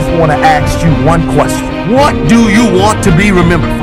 just want to ask you one question. What do you want to be remembered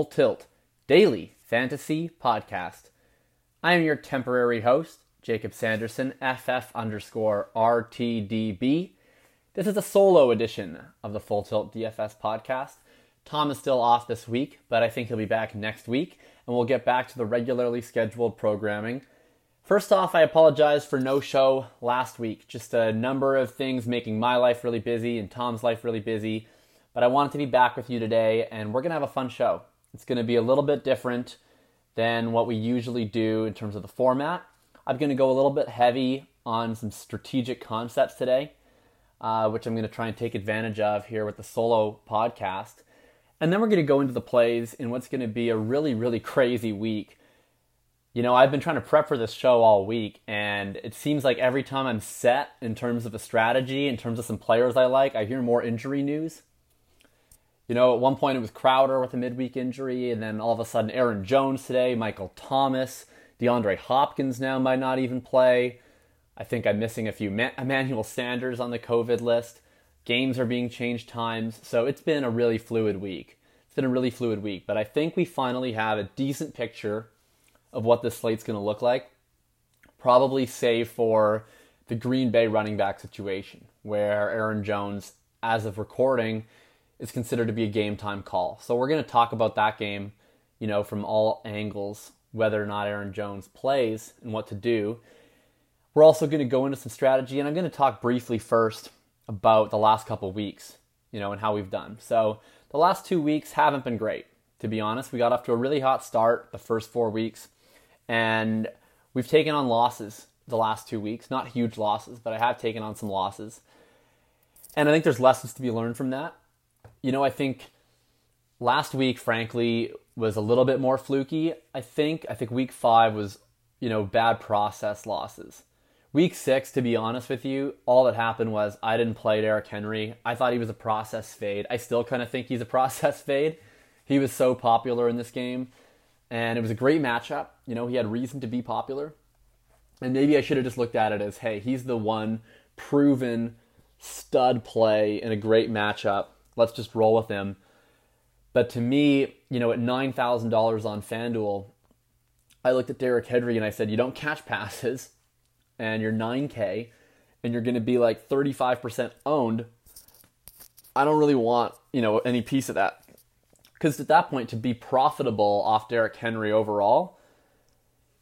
Full Tilt Daily Fantasy Podcast. I am your temporary host, Jakob Sanderson, FF underscore RTDB. This is a solo edition of the Full Tilt DFS podcast. Tom is still off this week, but I think he'll be back next week, and we'll get back to the regularly scheduled programming. First off, I apologize for no show last week. Just a number of things making my life really busy and Tom's life really busy. But I wanted to be back with you today, and we're going to have a fun show. It's going to be a little bit different than what we usually do in terms of the format. I'm going to go a little bit heavy on some strategic concepts today, uh, which I'm going to try and take advantage of here with the solo podcast. And then we're going to go into the plays in what's going to be a really, really crazy week. You know, I've been trying to prep for this show all week, and it seems like every time I'm set in terms of a strategy, in terms of some players I like, I hear more injury news. You know, at one point it was Crowder with a midweek injury, and then all of a sudden Aaron Jones today, Michael Thomas, DeAndre Hopkins now might not even play. I think I'm missing a few. Ma- Emmanuel Sanders on the COVID list. Games are being changed times, so it's been a really fluid week. It's been a really fluid week, but I think we finally have a decent picture of what this slate's going to look like. Probably save for the Green Bay running back situation, where Aaron Jones, as of recording, is considered to be a game time call. So we're going to talk about that game, you know, from all angles, whether or not Aaron Jones plays and what to do. We're also going to go into some strategy, and I'm going to talk briefly first about the last couple weeks, you know, and how we've done. So the last two weeks haven't been great, to be honest. We got off to a really hot start the first four weeks, and we've taken on losses the last two weeks. Not huge losses, but I have taken on some losses. And I think there's lessons to be learned from that. You know, I think last week, frankly, was a little bit more fluky. I think. I think week five was, you know, bad process losses. Week six, to be honest with you, all that happened was I didn't play Derrick Henry. I thought he was a process fade. I still kind of think he's a process fade. He was so popular in this game, and it was a great matchup. You know, he had reason to be popular. And maybe I should have just looked at it as, hey, he's the one proven stud play in a great matchup. Let's just roll with him. But to me, you know, at $9,000 on FanDuel, I looked at Derrick Henry and I said, you don't catch passes and you're 9K and you're going to be like 35% owned. I don't really want, you know, any piece of that. Because at that point, to be profitable off Derrick Henry overall,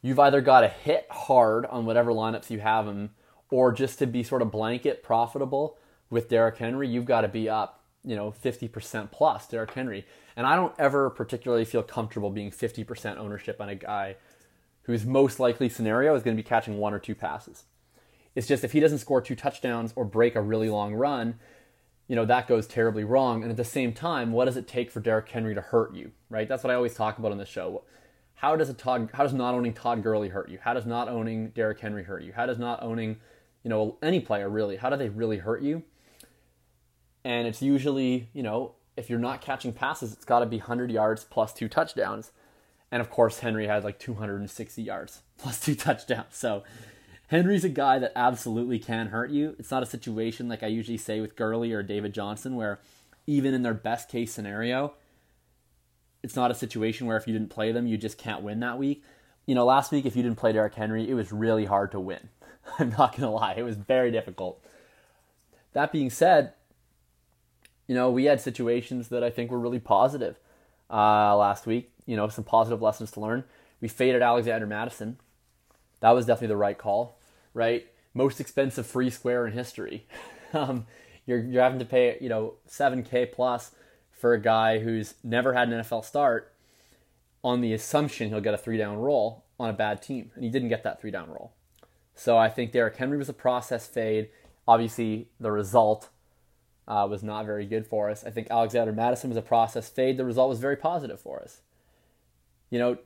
you've either got to hit hard on whatever lineups you have him, or just to be sort of blanket profitable with Derrick Henry, you've got to be up, you know, 50% plus Derrick Henry. And I don't ever particularly feel comfortable being 50% ownership on a guy whose most likely scenario is going to be catching one or two passes. It's just if he doesn't score two touchdowns or break a really long run, you know, that goes terribly wrong. And at the same time, what does it take for Derrick Henry to hurt you, right? That's what I always talk about on this show. How does a Todd, how does not owning Todd Gurley hurt you? How does not owning Derrick Henry hurt you? How does not owning, you know, any player really, how do they really hurt you? And it's usually, you know, if you're not catching passes, it's got to be 100 yards plus two touchdowns. And of course, Henry had like 260 yards plus two touchdowns. So Henry's a guy that absolutely can hurt you. It's not a situation like I usually say with Gurley or David Johnson, where even in their best case scenario, it's not a situation where if you didn't play them, you just can't win that week. You know, last week, if you didn't play Derrick Henry, it was really hard to win. I'm not going to lie, it was very difficult. That being said, you know, we had situations that I think were really positive uh, last week. You know, some positive lessons to learn. We faded Alexander Mattison. That was definitely the right call, right? Most expensive free square in history. um, You're you're having to pay you know seven k plus for a guy who's never had an NFL start on the assumption he'll get a three down role on a bad team, and he didn't get that three down role. So I think Derrick Henry was a process fade. Obviously, the result uh, was not very good for us. I think Alexander Mattison was a process fade. The result was very positive for us. You know,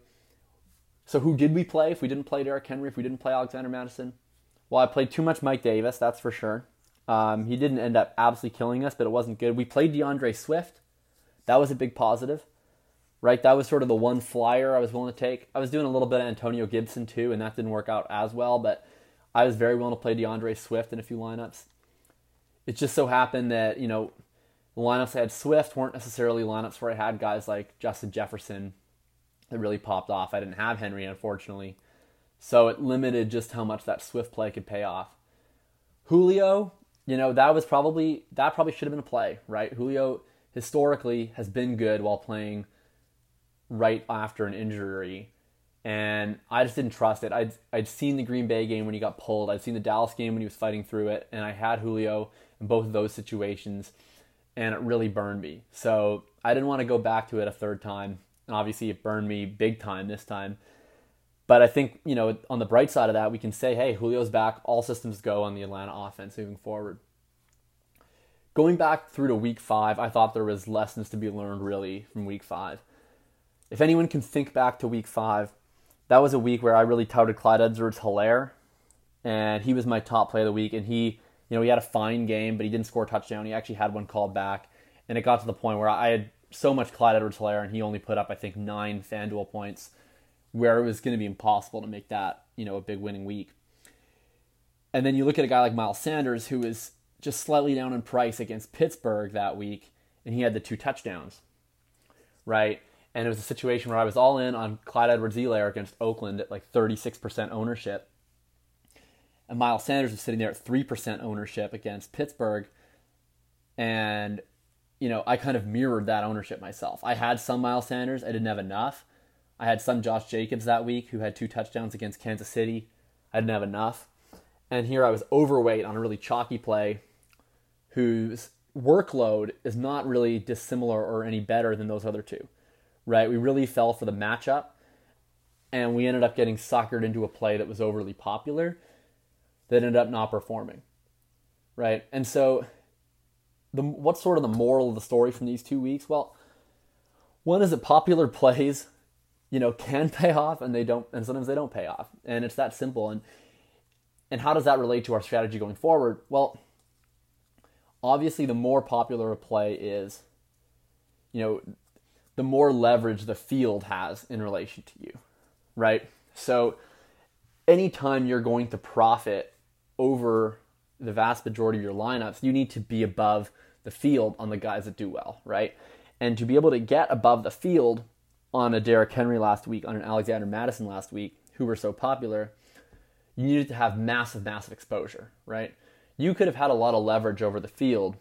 so who did we play if we didn't play Derrick Henry, if we didn't play Alexander Mattison? Well, I played too much Mike Davis, that's for sure. Um, he didn't end up absolutely killing us, but it wasn't good. We played D'Andre Swift. That was a big positive right? That was sort of the one flyer I was willing to take. I was doing a little bit of Antonio Gibson too, and that didn't work out as well, but I was very willing to play D'Andre Swift in a few lineups. It just so happened that, you know, the lineups I had Swift weren't necessarily lineups where I had guys like Justin Jefferson that really popped off. I didn't have Henry, unfortunately. So it limited just how much that Swift play could pay off. Julio, you know, that was probably that probably should have been a play, right? Julio historically has been good while playing right after an injury. And I just didn't trust it. I'd, I'd seen the Green Bay game when he got pulled. I'd seen the Dallas game when he was fighting through it. And I had Julio both of those situations. And it really burned me. So I didn't want to go back to it a third time. And obviously, it burned me big time this time. But I think, you know, on the bright side of that, we can say, hey, Julio's back. All systems go on the Atlanta offense moving forward. Going back through to week five, I thought there was lessons to be learned really from week five if anyone can think back to week five, that was a week where I really touted Clyde Edwards Helaire, and he was my top play of the week. And he, you know, he had a fine game, but he didn't score a touchdown. He actually had one called back, and it got to the point where I had so much Clyde Edwards Helaire, and he only put up, I think, nine FanDuel points, where it was going to be impossible to make that, you know, a big winning week. And then you look at a guy like Miles Sanders, who was just slightly down in price against Pittsburgh that week, and he had the two touchdowns, right? and it was a situation where I was all in on Clyde Edwards-Helaire against Oakland at like 36% ownership. And Miles Sanders was sitting there at 3% ownership against Pittsburgh. And, you know, I kind of mirrored that ownership myself. I had some Miles Sanders, I didn't have enough. I had some Josh Jacobs that week who had two touchdowns against Kansas City. I didn't have enough. And here I was overweight on a really chalky play whose workload is not really dissimilar or any better than those other two right? We really fell for the matchup, and we ended up getting suckered into a play that was overly popular that ended up not performing, right? And so, the what's sort of the moral of the story from these two weeks? Well, one is that popular plays, you know, can pay off, and they don't, and sometimes they don't pay off, and it's that simple. And and how does that relate to our strategy going forward? Well, obviously, the more popular a play is, you know, the more leverage the field has in relation to you, right? So anytime you're going to profit over the vast majority of your lineups, you need to be above the field on the guys that do well, right? And to be able to get above the field on a Derrick Henry last week, on an Alexander Mattison last week, who were so popular, you needed to have massive, massive exposure, right? You could have had a lot of leverage over the field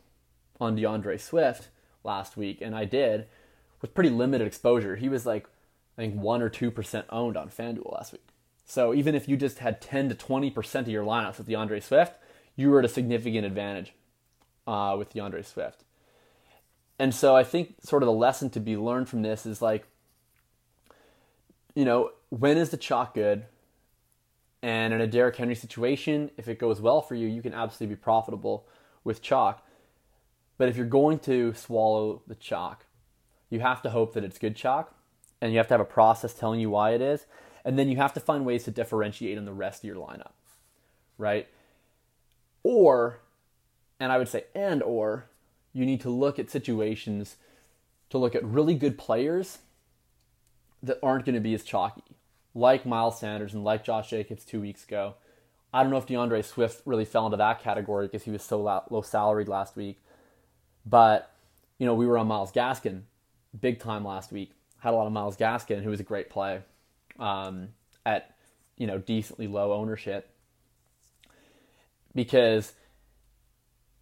on D'Andre Swift last week, and I did, with pretty limited exposure. He was like, I think, 1 or 2% owned on FanDuel last week. So even if you just had 10 to 20% of your lineups with D'Andre Swift, you were at a significant advantage uh, with D'Andre Swift. And so I think sort of the lesson to be learned from this is like, you know, when is the chalk good? And in a Derrick Henry situation, if it goes well for you, you can absolutely be profitable with chalk. But if you're going to swallow the chalk, you have to hope that it's good chalk, and you have to have a process telling you why it is, and then you have to find ways to differentiate in the rest of your lineup, right? Or, and I would say, and or, you need to look at situations to look at really good players that aren't going to be as chalky, like Miles Sanders and like Josh Jacobs two weeks ago. I don't know if D'Andre Swift really fell into that category because he was so low salaried last week. But, you know, we were on Myles Gaskin big time last week. Had a lot of Myles Gaskin, who was a great play um, at you know decently low ownership because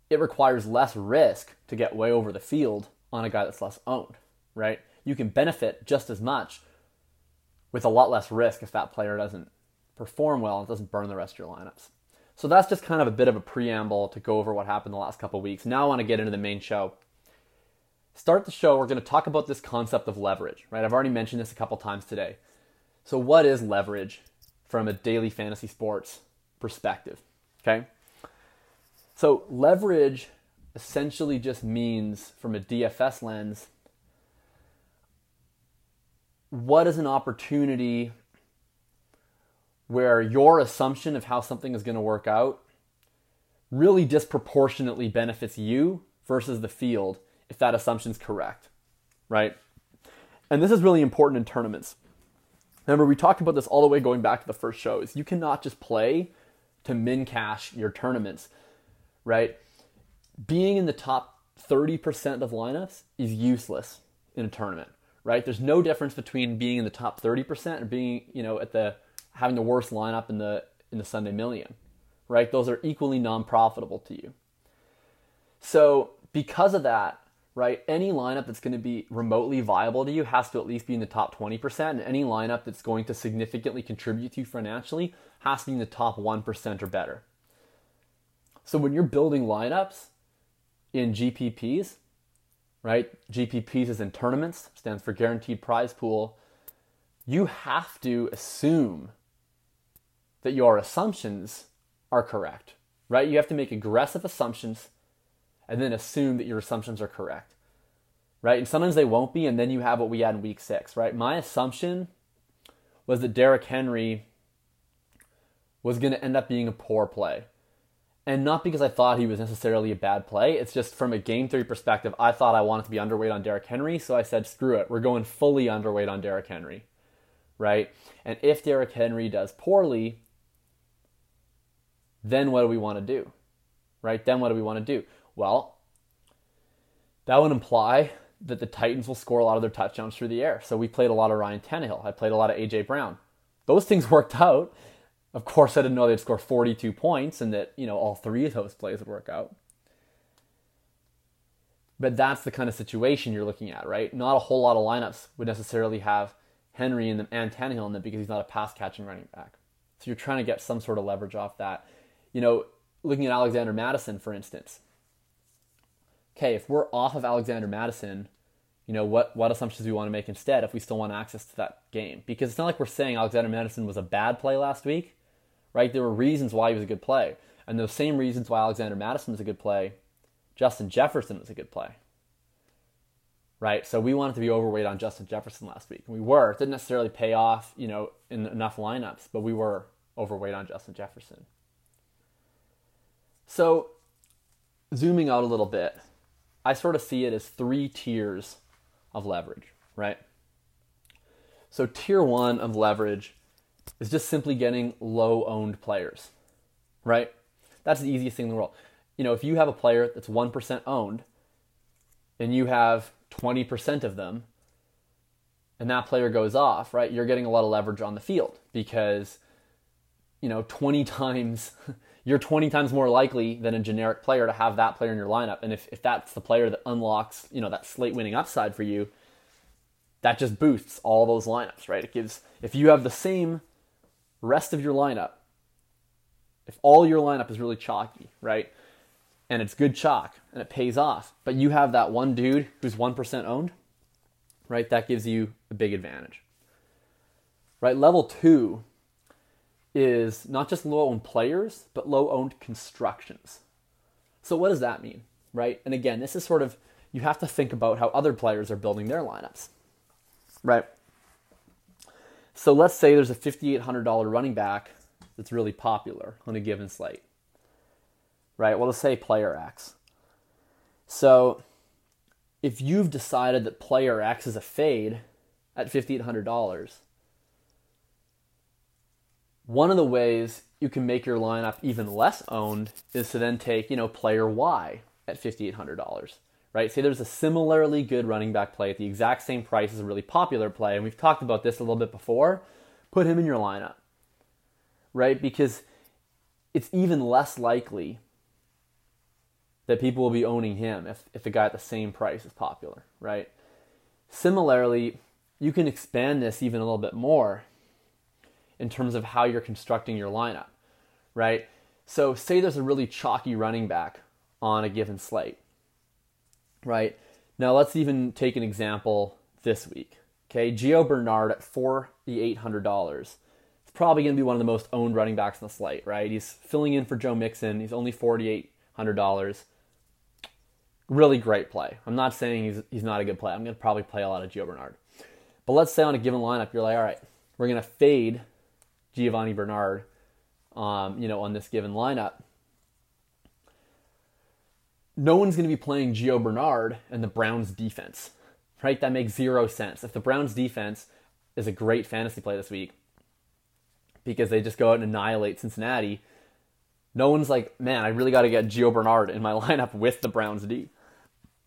it requires less risk to get way over the field on a guy that's less owned, right? You can benefit just as much with a lot less risk if that player doesn't perform well and doesn't burn the rest of your lineups. So that's just kind of a bit of a preamble to go over what happened the last couple weeks. Now I want to get into the main show. Start the show, we're going to talk about this concept of leverage, right? I've already mentioned this a couple times today. So, what is leverage from a daily fantasy sports perspective? Okay. So, leverage essentially just means, from a DFS lens, what is an opportunity where your assumption of how something is going to work out really disproportionately benefits you versus the field if that assumption is correct, right? And this is really important in tournaments. Remember, we talked about this all the way going back to the first shows. You cannot just play to min cash your tournaments, right? Being in the top 30% of lineups is useless in a tournament, right? There's no difference between being in the top 30% and being, you know, at the having the worst lineup in the in the Sunday Million, right? Those are equally non-profitable to you. So because of that, right, any lineup that's going to be remotely viable to you has to at least be in the top 20%, and any lineup that's going to significantly contribute to you financially has to be in the top 1% or better. So when you're building lineups in GPPs, right? GPPs is in tournaments, stands for guaranteed prize pool. You have to assume that your assumptions are correct, right? You have to make aggressive assumptions and then assume that your assumptions are correct, right? And sometimes they won't be, and then you have what we had in week six, right? My assumption was that Derrick Henry was going to end up being a poor play. And not because I thought he was necessarily a bad play. It's just from a game theory perspective, I thought I wanted to be underweight on Derrick Henry. So I said, screw it. We're going fully underweight on Derrick Henry. Right? And if Derrick Henry does poorly, then what do we want to do? Right? Then what do we want to do? Well, that would imply that the Titans will score a lot of their touchdowns through the air. So we played a lot of Ryan Tannehill. I played a lot of AJ Brown. Those things worked out. Of course, I didn't know they'd score 42 points and that, you know, all three of those plays would work out. But that's the kind of situation you're looking at, right? Not a whole lot of lineups would necessarily have Henry and, and Tannehill in them because he's not a pass catching running back. So you're trying to get some sort of leverage off that you know, looking at Alexander Mattison, for instance. Okay, if we're off of Alexander Mattison, you know, what, what assumptions do we want to make instead if we still want access to that game? Because it's not like we're saying Alexander Mattison was a bad play last week, right? There were reasons why he was a good play. And those same reasons why Alexander Mattison was a good play, Justin Jefferson was a good play. Right? So we wanted to be overweight on Justin Jefferson last week. And we were. It didn't necessarily pay off, you know, in enough lineups, but we were overweight on Justin Jefferson. So, zooming out a little bit, I sort of see it as three tiers of leverage, right? So, tier one of leverage is just simply getting low owned players, right? That's the easiest thing in the world. You know, if you have a player that's 1% owned and you have 20% of them, and that player goes off, right? You're getting a lot of leverage on the field because, you know, 20 times you're 20 times more likely than a generic player to have that player in your lineup. And if, if that's the player that unlocks, you know, that slate winning upside for you, that just boosts all those lineups, right? It gives, if you have the same rest of your lineup, if all your lineup is really chalky, right? And it's good chalk and it pays off, but you have that one dude who's 1% owned, right? That gives you a big advantage. Right? Level two is not just low owned players, but low owned constructions. So, what does that mean, right? And again, this is sort of, you have to think about how other players are building their lineups, right? So, let's say there's a $5,800 running back that's really popular on a given slate, right? Well, let's say player X. So, if you've decided that player X is a fade at $5,800, one of the ways you can make your lineup even less owned is to then take, you know, player Y at $5,800, right? Say there's a similarly good running back play at the exact same price as a really popular play, and we've talked about this a little bit before. Put him in your lineup, right? Because it's even less likely that people will be owning him if, if the guy at the same price is popular, right? Similarly, you can expand this even a little bit more in terms of how you're constructing your lineup, right? So, say there's a really chalky running back on a given slate, right? Now, let's even take an example this week. Okay, Gio Bernard at $4,800. It's probably going to be one of the most owned running backs on the slate, right? He's filling in for Joe Mixon. He's only $4,800. Really great play. I'm not saying he's, he's not a good play. I'm going to probably play a lot of Gio Bernard. But let's say on a given lineup, you're like, all right, we're going to fade Giovanni Bernard, um, you know, on this given lineup. No one's going to be playing Gio Bernard and the Browns defense, right? That makes zero sense. If the Browns defense is a great fantasy play this week because they just go out and annihilate Cincinnati, no one's like, man, I really got to get Gio Bernard in my lineup with the Browns D,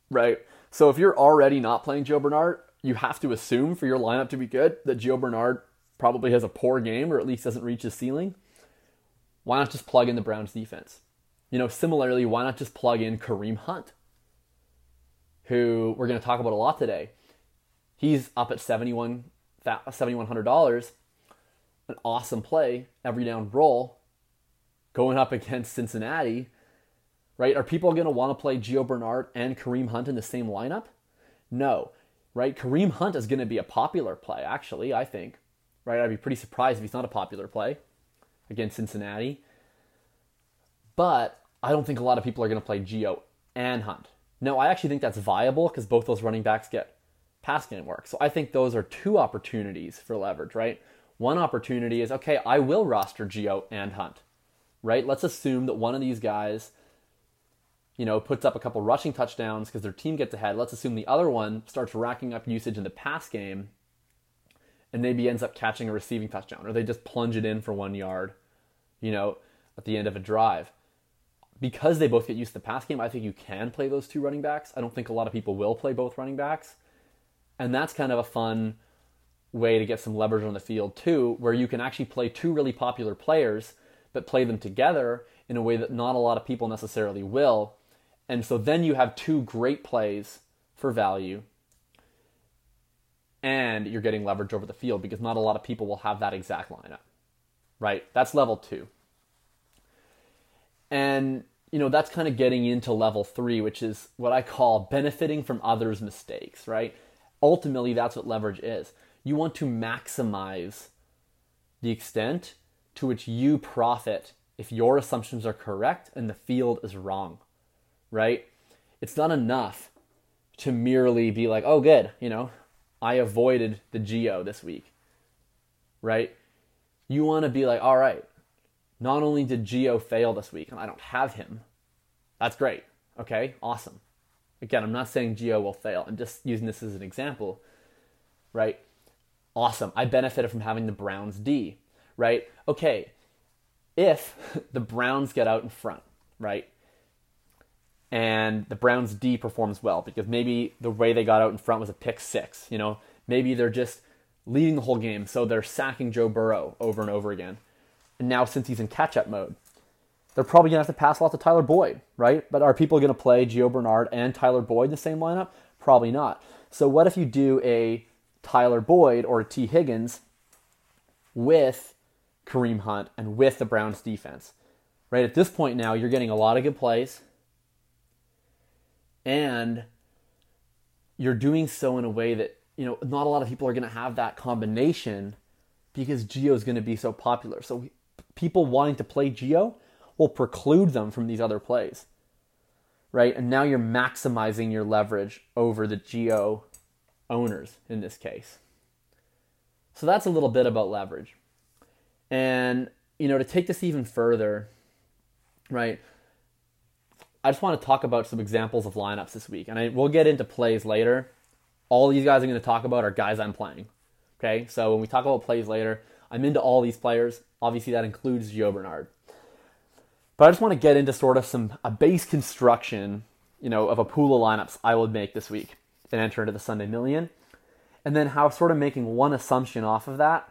right? So if you're already not playing Gio Bernard, you have to assume for your lineup to be good that Gio Bernard probably has a poor game or at least doesn't reach his ceiling. Why not just plug in the Browns defense? You know, similarly, why not just plug in Kareem Hunt, who we're going to talk about a lot today? He's up at $7,100, an awesome play, every down role, going up against Cincinnati, right? Are people going to want to play Gio Bernard and Kareem Hunt in the same lineup? No right? Kareem Hunt is going to be a popular play, actually, I think. Right? I'd be pretty surprised if he's not a popular play against Cincinnati. But I don't think a lot of people are going to play Gio and Hunt. No, I actually think that's viable because both those running backs get pass game work. So I think those are two opportunities for leverage, right? One opportunity is okay, I will roster Gio and Hunt, right? Let's assume that one of these guys you know, puts up a couple rushing touchdowns because their team gets ahead. Let's assume the other one starts racking up usage in the pass game and maybe ends up catching a receiving touchdown or they just plunge it in for one yard, you know, at the end of a drive. Because they both get used to the pass game, I think you can play those two running backs. I don't think a lot of people will play both running backs. And that's kind of a fun way to get some leverage on the field too, where you can actually play two really popular players, but play them together in a way that not a lot of people necessarily will and so then you have two great plays for value, and you're getting leverage over the field because not a lot of people will have that exact lineup, right? That's level two. And, you know, that's kind of getting into level three, which is what I call benefiting from others' mistakes, right? Ultimately, that's what leverage is. You want to maximize the extent to which you profit if your assumptions are correct and the field is wrong right? It's not enough to merely be like, oh, good, you know, I avoided the Gio this week, right? You want to be like, all right, not only did Gio fail this week and I don't have him, that's great, okay, awesome. Again, I'm not saying Gio will fail. I'm just using this as an example, right? Awesome. I benefited from having the Browns D, right? Okay, if the Browns get out in front, right? And the Browns D performs well because maybe the way they got out in front was a pick six. You know, maybe they're just leading the whole game, so they're sacking Joe Burrow over and over again. And now, since he's in catch up mode, they're probably to have to pass a lot to Tyler Boyd, right? But are people to play Gio Bernard and Tyler Boyd in the same lineup? Probably not. So, what if you do a Tyler Boyd or a Tee Higgins with Kareem Hunt and with the Browns defense? Right at this point now, you're getting a lot of good plays and you're doing so in a way that you know not a lot of people are going to have that combination because Gio is going to be so popular. So people wanting to play Gio will preclude them from these other plays, right? And now you're maximizing your leverage over the geo owners in this case. So that's a little bit about leverage. And you know, to take this even further, right? I just want to talk about some examples of lineups this week, and I, we'll get into plays later. All these guys I'm going to talk about are guys I'm playing. Okay, so when we talk about plays later, I'm into all these players. Obviously, that includes Gio Bernard. But I just want to get into sort of some a base construction, you know, of a pool of lineups I would make this week and enter into the Sunday Million, and then how sort of making one assumption off of that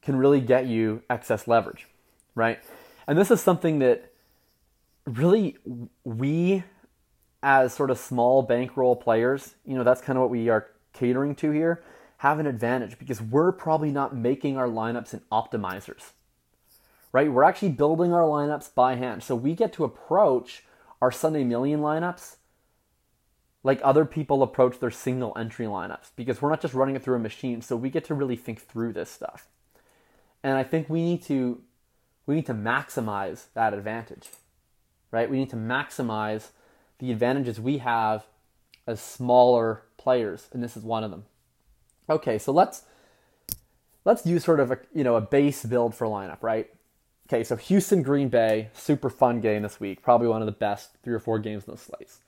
can really get you excess leverage, right? And this is something that really we as sort of small bankroll players, you know, that's kind of what we are catering to here, have an advantage because we're probably not making our lineups in optimizers. right? We're actually building our lineups by hand. So we get to approach our Sunday Million lineups like other people approach their single entry lineups because we're not just running it through a machine. So we get to really think through this stuff. And I think we need to we need to maximize that advantage. Right? We need to maximize the advantages we have as smaller players, and this is one of them. Okay, so let's let's use sort of a you know a base build for lineup, right? Okay, so Houston Green Bay, super fun game this week, probably one of the best three or four games in the slates.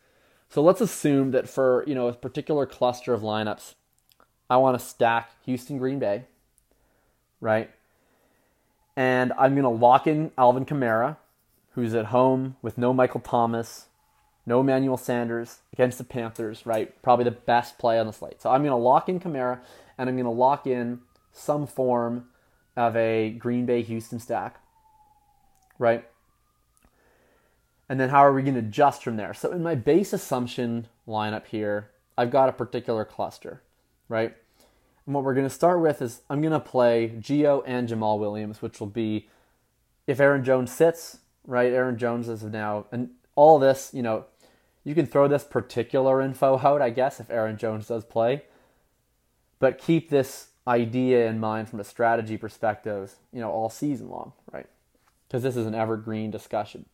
So let's assume that for you know a particular cluster of lineups, I want to stack Houston Green Bay, right? And I'm going to lock in Alvin Kamara, who's at home with no Michael Thomas, no Emmanuel Sanders against the Panthers, right? Probably the best play on the slate. So I'm going to lock in Kamara and I'm going to lock in some form of a Green Bay Houston stack, right? And then how are we going to adjust from there? So in my base assumption lineup here, I've got a particular cluster, right? And what we're going to start with is I'm going to play Gio and Jamaal Williams, which will be if Aaron Jones sits, right? Aaron Jones is now, and all this, you know, you can throw this particular info out, I guess, if Aaron Jones does play. But keep this idea in mind from a strategy perspective, you know, all season long, right? Because this is an evergreen discussion.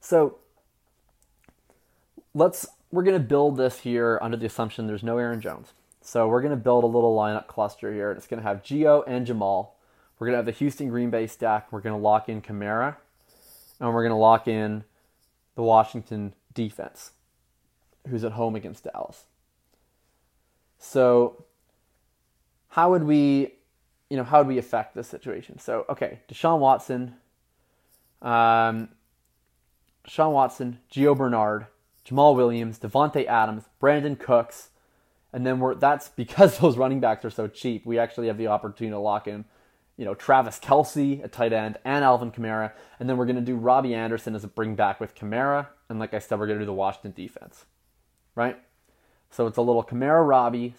So let's we're going to build this here under the assumption there's no Aaron Jones. So we're going to build a little lineup cluster here, and it's going to have Gio and Jamaal. We're going to have the Houston Green Bay stack. We're going to lock in Kamara, and we're going to lock in the Washington defense, who's at home against Dallas. So how would we, you know, how would we affect this situation? So okay, Deshaun Watson, um, Deshaun Watson, Gio Bernard, Jamaal Williams, Davante Adams, Brandin Cooks, and then we're that's because those running backs are so cheap. We actually have the opportunity to lock in, you know, Travis Kelce, a tight end and Alvin Kamara, and then we're going to do Robbie Anderson as a bring back with Kamara, and like I said, we're going to do the Washington defense, right? So it's a little Kamara Robbie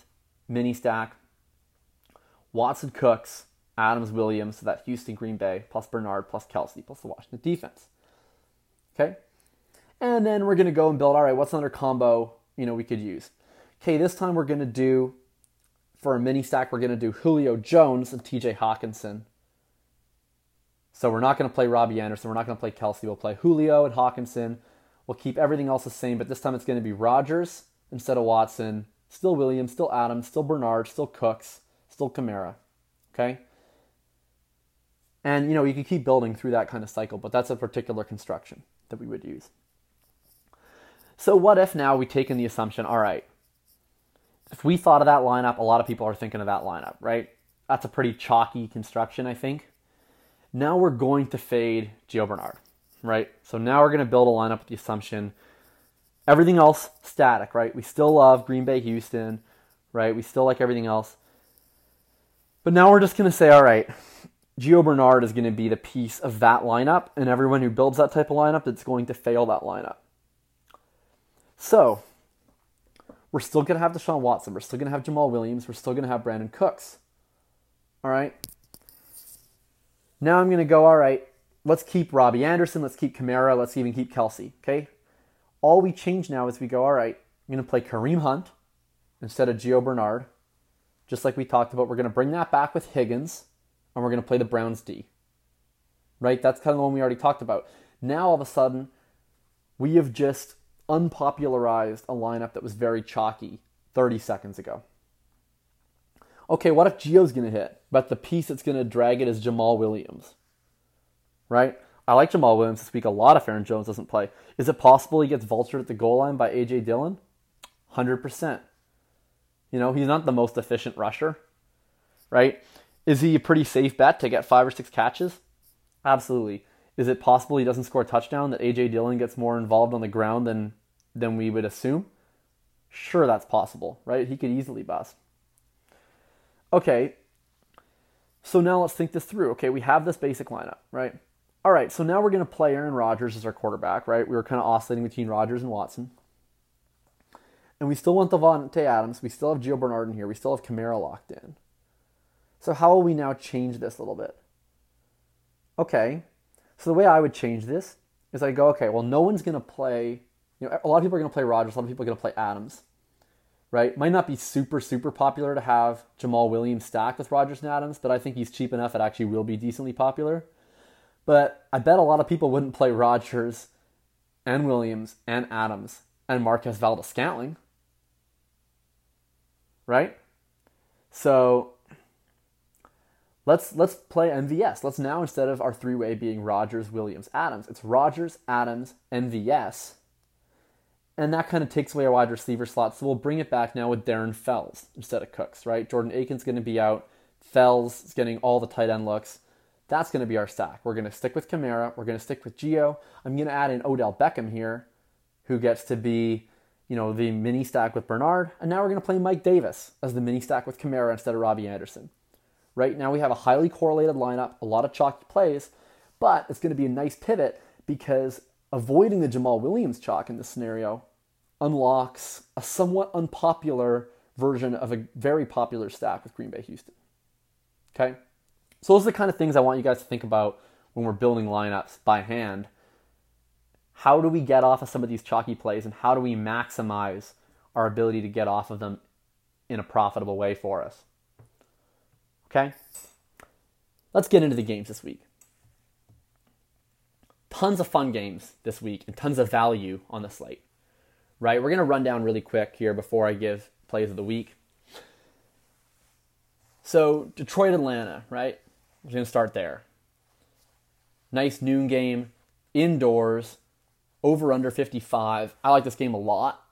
mini stack, Watson Cooks, Adams Williams, so that Houston Green Bay plus Bernard plus Kelce, plus the Washington defense. Okay, and then we're going to go and build. All right, what's another combo you know we could use? Okay, this time we're going to do, for a mini stack, we're going to do Julio Jones and TJ Hockenson. So we're not going to play Robbie Anderson. We're not going to play Kelce. We'll play Julio and Hockenson. We'll keep everything else the same, but this time it's going to be Rodgers instead of Watson. Still Williams, still Adams, still Bernard, still Cooks, still Kamara. Okay? And you know, you can keep building through that kind of cycle, but that's a particular construction that we would use. So what if now we take in the assumption, all right, if we thought of that lineup, a lot of people are thinking of that lineup, right? That's a pretty chalky construction, I think. Now we're going to fade Gio Bernard, right? So now we're going to build a lineup with the assumption everything else static, right? We still love Green Bay, Houston, right? We still like everything else. But now we're just going to say, all right, Gio Bernard is going to be the piece of that lineup, and everyone who builds that type of lineup, it's going to fail that lineup. So, we're still going to have Deshaun Watson. We're still going to have Jamaal Williams. We're still going to have Brandin Cooks. All right. Now I'm going to go, all right, let's keep Robbie Anderson. Let's keep Kamara. Let's even keep Kelce. Okay. All we change now is we go, all right, I'm going to play Kareem Hunt instead of Gio Bernard. Just like we talked about, we're going to bring that back with Higgins and we're going to play the Browns D. Right? That's kind of the one we already talked about. Now all of a sudden, we have just unpopularized a lineup that was very chalky 30 seconds ago. Okay, what if Gio's going to hit, but the piece that's going to drag it is Jamaal Williams? Right? I like Jamaal Williams this week a lot if Aaron Jones doesn't play. Is it possible he gets vultured at the goal line by A.J. Dillon? 100%. You know, he's not the most efficient rusher, right? Is he a pretty safe bet to get five or six catches? Absolutely. Is it possible he doesn't score a touchdown, that A.J. Dillon gets more involved on the ground than than we would assume? Sure, that's possible, right? He could easily bust. Okay, so now let's think this through. Okay, we have this basic lineup, right? All right, so now we're going to play Aaron Rodgers as our quarterback, right? We were kind of oscillating between Rodgers and Watson. And we still want Davante Adams. We still have Gio Bernard in here. We still have Kamara locked in. So how will we now change this a little bit? Okay, So the way I would change this is I go, okay, well, no one's going to play. You know, a lot of people are going to play Rodgers. A lot of people are going to play Adams. Right? Might not be super super popular to have Jamaal Williams stacked with Rodgers and Adams, but I think he's cheap enough it actually will be decently popular. But I bet a lot of people wouldn't play Rodgers and Williams and Adams and Marquez Valdes Scantling. Right? So let's let's play MVS. Let's now instead of our three-way being Rodgers, Williams, Adams, it's Rodgers, Adams, MVS. And that kind of takes away our wide receiver slot. So we'll bring it back now with Darren Fells instead of Cooks, right? Jordan Akins's going to be out. Fells is getting all the tight end looks. That's going to be our stack. We're going to stick with Kamara. We're going to stick with Gio. I'm going to add in Odell Beckham here, who gets to be, you know, the mini stack with Bernard. And now we're going to play Mike Davis as the mini stack with Kamara instead of Robbie Anderson. Right now we have a highly correlated lineup, a lot of chalky plays, but it's going to be a nice pivot because avoiding the Jamaal Williams chalk in this scenario unlocks a somewhat unpopular version of a very popular stack with Green Bay Houston. Okay? So those are the kind of things I want you guys to think about when we're building lineups by hand. How do we get off of some of these chalky plays and how do we maximize our ability to get off of them in a profitable way for us? Okay? Let's get into the games this week. Tons of fun games this week and tons of value on the slate. Right? We're going to run down really quick here before I give plays of the week. So, Detroit Atlanta, right? We're going to start there. Nice noon game, indoors, over under 55. I like this game a lot.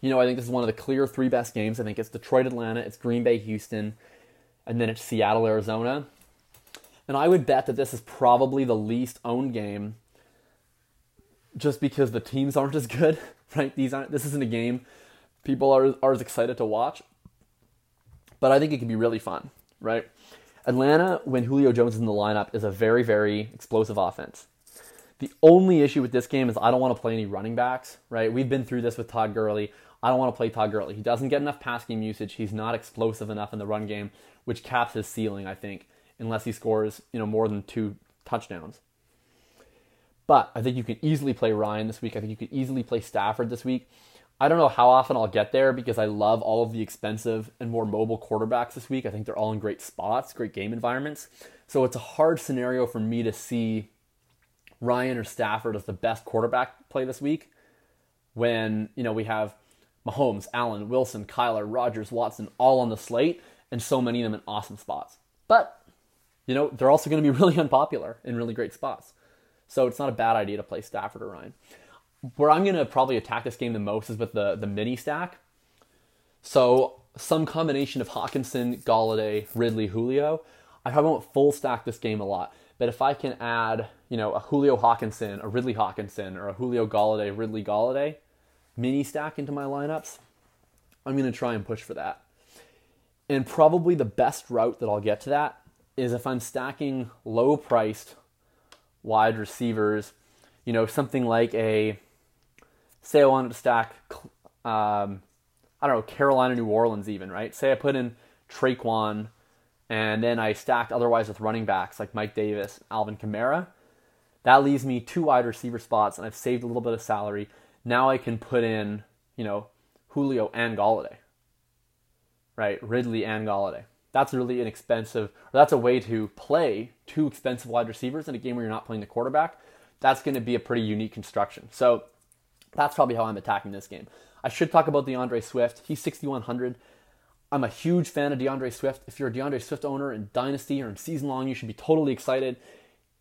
You know, I think this is one of the clear three best games. I think it's Detroit, Atlanta, it's Green Bay, Houston, and then it's Seattle, Arizona. And I would bet that this is probably the least owned game just because the teams aren't as good, right? These aren't this isn't a game people are, are as excited to watch. But I think it can be really fun, right? Atlanta, when Julio Jones is in the lineup, is a very, very explosive offense. The only issue with this game is I don't want to play any running backs, right? We've been through this with Todd Gurley. I don't want to play Todd Gurley. He doesn't get enough pass game usage. He's not explosive enough in the run game, which caps his ceiling, I think, unless he scores, you know, more than two touchdowns. But I think you can easily play Ryan this week. I think you could easily play Stafford this week. I don't know how often I'll get there because I love all of the expensive and more mobile quarterbacks this week. I think they're all in great spots, great game environments. So it's a hard scenario for me to see Ryan or Stafford as the best quarterback play this week when, you know, we have Mahomes, Allen, Wilson, Kyler, Rodgers, Watson all on the slate and so many of them in awesome spots. But, you know, they're also going to be really unpopular in really great spots. So it's not a bad idea to play Stafford or Ryan where I'm going to probably attack this game the most is with the, the mini stack. So some combination of Hockenson, Golladay, Ridley, Julio. I probably won't full stack this game a lot, but if I can add, you know, a Julio Hockenson, a Ridley Hockenson, or a Julio Golladay, Ridley Golladay mini stack into my lineups, I'm going to try and push for that. And probably the best route that I'll get to that is if I'm stacking low priced wide receivers, you know, something like a say I wanted to stack, um, I don't know, Carolina, New Orleans, even, right? Say I put in Tre'Quan and then I stacked otherwise with running backs like Mike Davis, Alvin Kamara. That leaves me two wide receiver spots, and I've saved a little bit of salary. Now I can put in, you know, Julio and Golladay, right? Ridley and Golladay. That's really inexpensive. Or that's a way to play two expensive wide receivers in a game where you're not playing the quarterback. That's going to be a pretty unique construction. So that's probably how I'm attacking this game. I should talk about D'Andre Swift. He's 6,100. I'm a huge fan of D'Andre Swift. If you're a D'Andre Swift owner in Dynasty or in season long, you should be totally excited.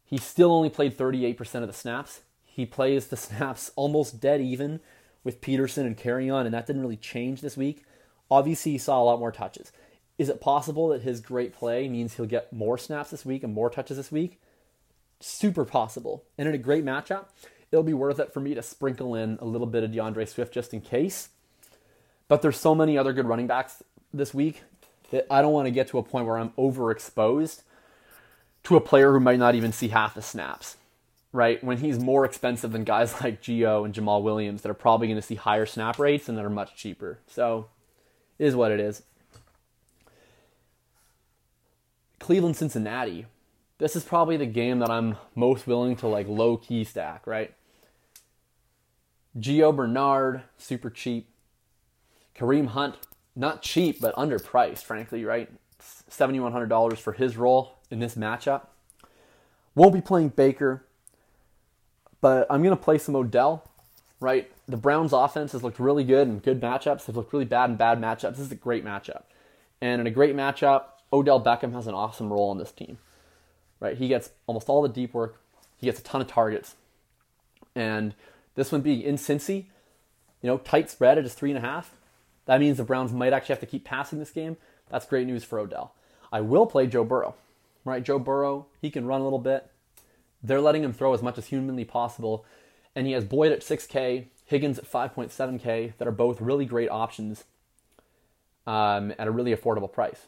He still only played 38% of the snaps. He plays the snaps almost dead even with Peterson and Kerryon, and that didn't really change this week. Obviously, he saw a lot more touches. Is it possible that his great play means he'll get more snaps this week and more touches this week? Super possible. And in a great matchup, it'll be worth it for me to sprinkle in a little bit of D'Andre Swift just in case. But there's so many other good running backs this week that I don't want to get to a point where I'm overexposed to a player who might not even see half the snaps, right? When he's more expensive than guys like Gio and Jamaal Williams that are probably going to see higher snap rates and that are much cheaper. So, is what it is. Cleveland, Cincinnati. this is probably the game that I'm most willing to like low key stack, right? Gio Bernard, super cheap. Kareem Hunt, not cheap, but underpriced, frankly, right? $7,100 for his role in this matchup. Won't be playing Baker, but I'm going to play some Odell, right? The Browns' offense has looked really good in good matchups. They've looked really bad in bad matchups. This is a great matchup. And in a great matchup, Odell Beckham has an awesome role on this team, right? He gets almost all the deep work, he gets a ton of targets. And this one being in Cincy, you know, tight spread at just three and a half. That means the Browns might actually have to keep passing this game. That's great news for Odell. I will play Joe Burrow, right? Joe Burrow, he can run a little bit. They're letting him throw as much as humanly possible. And he has Boyd at 6K, Higgins at 5.7K, that are both really great options um, at a really affordable price.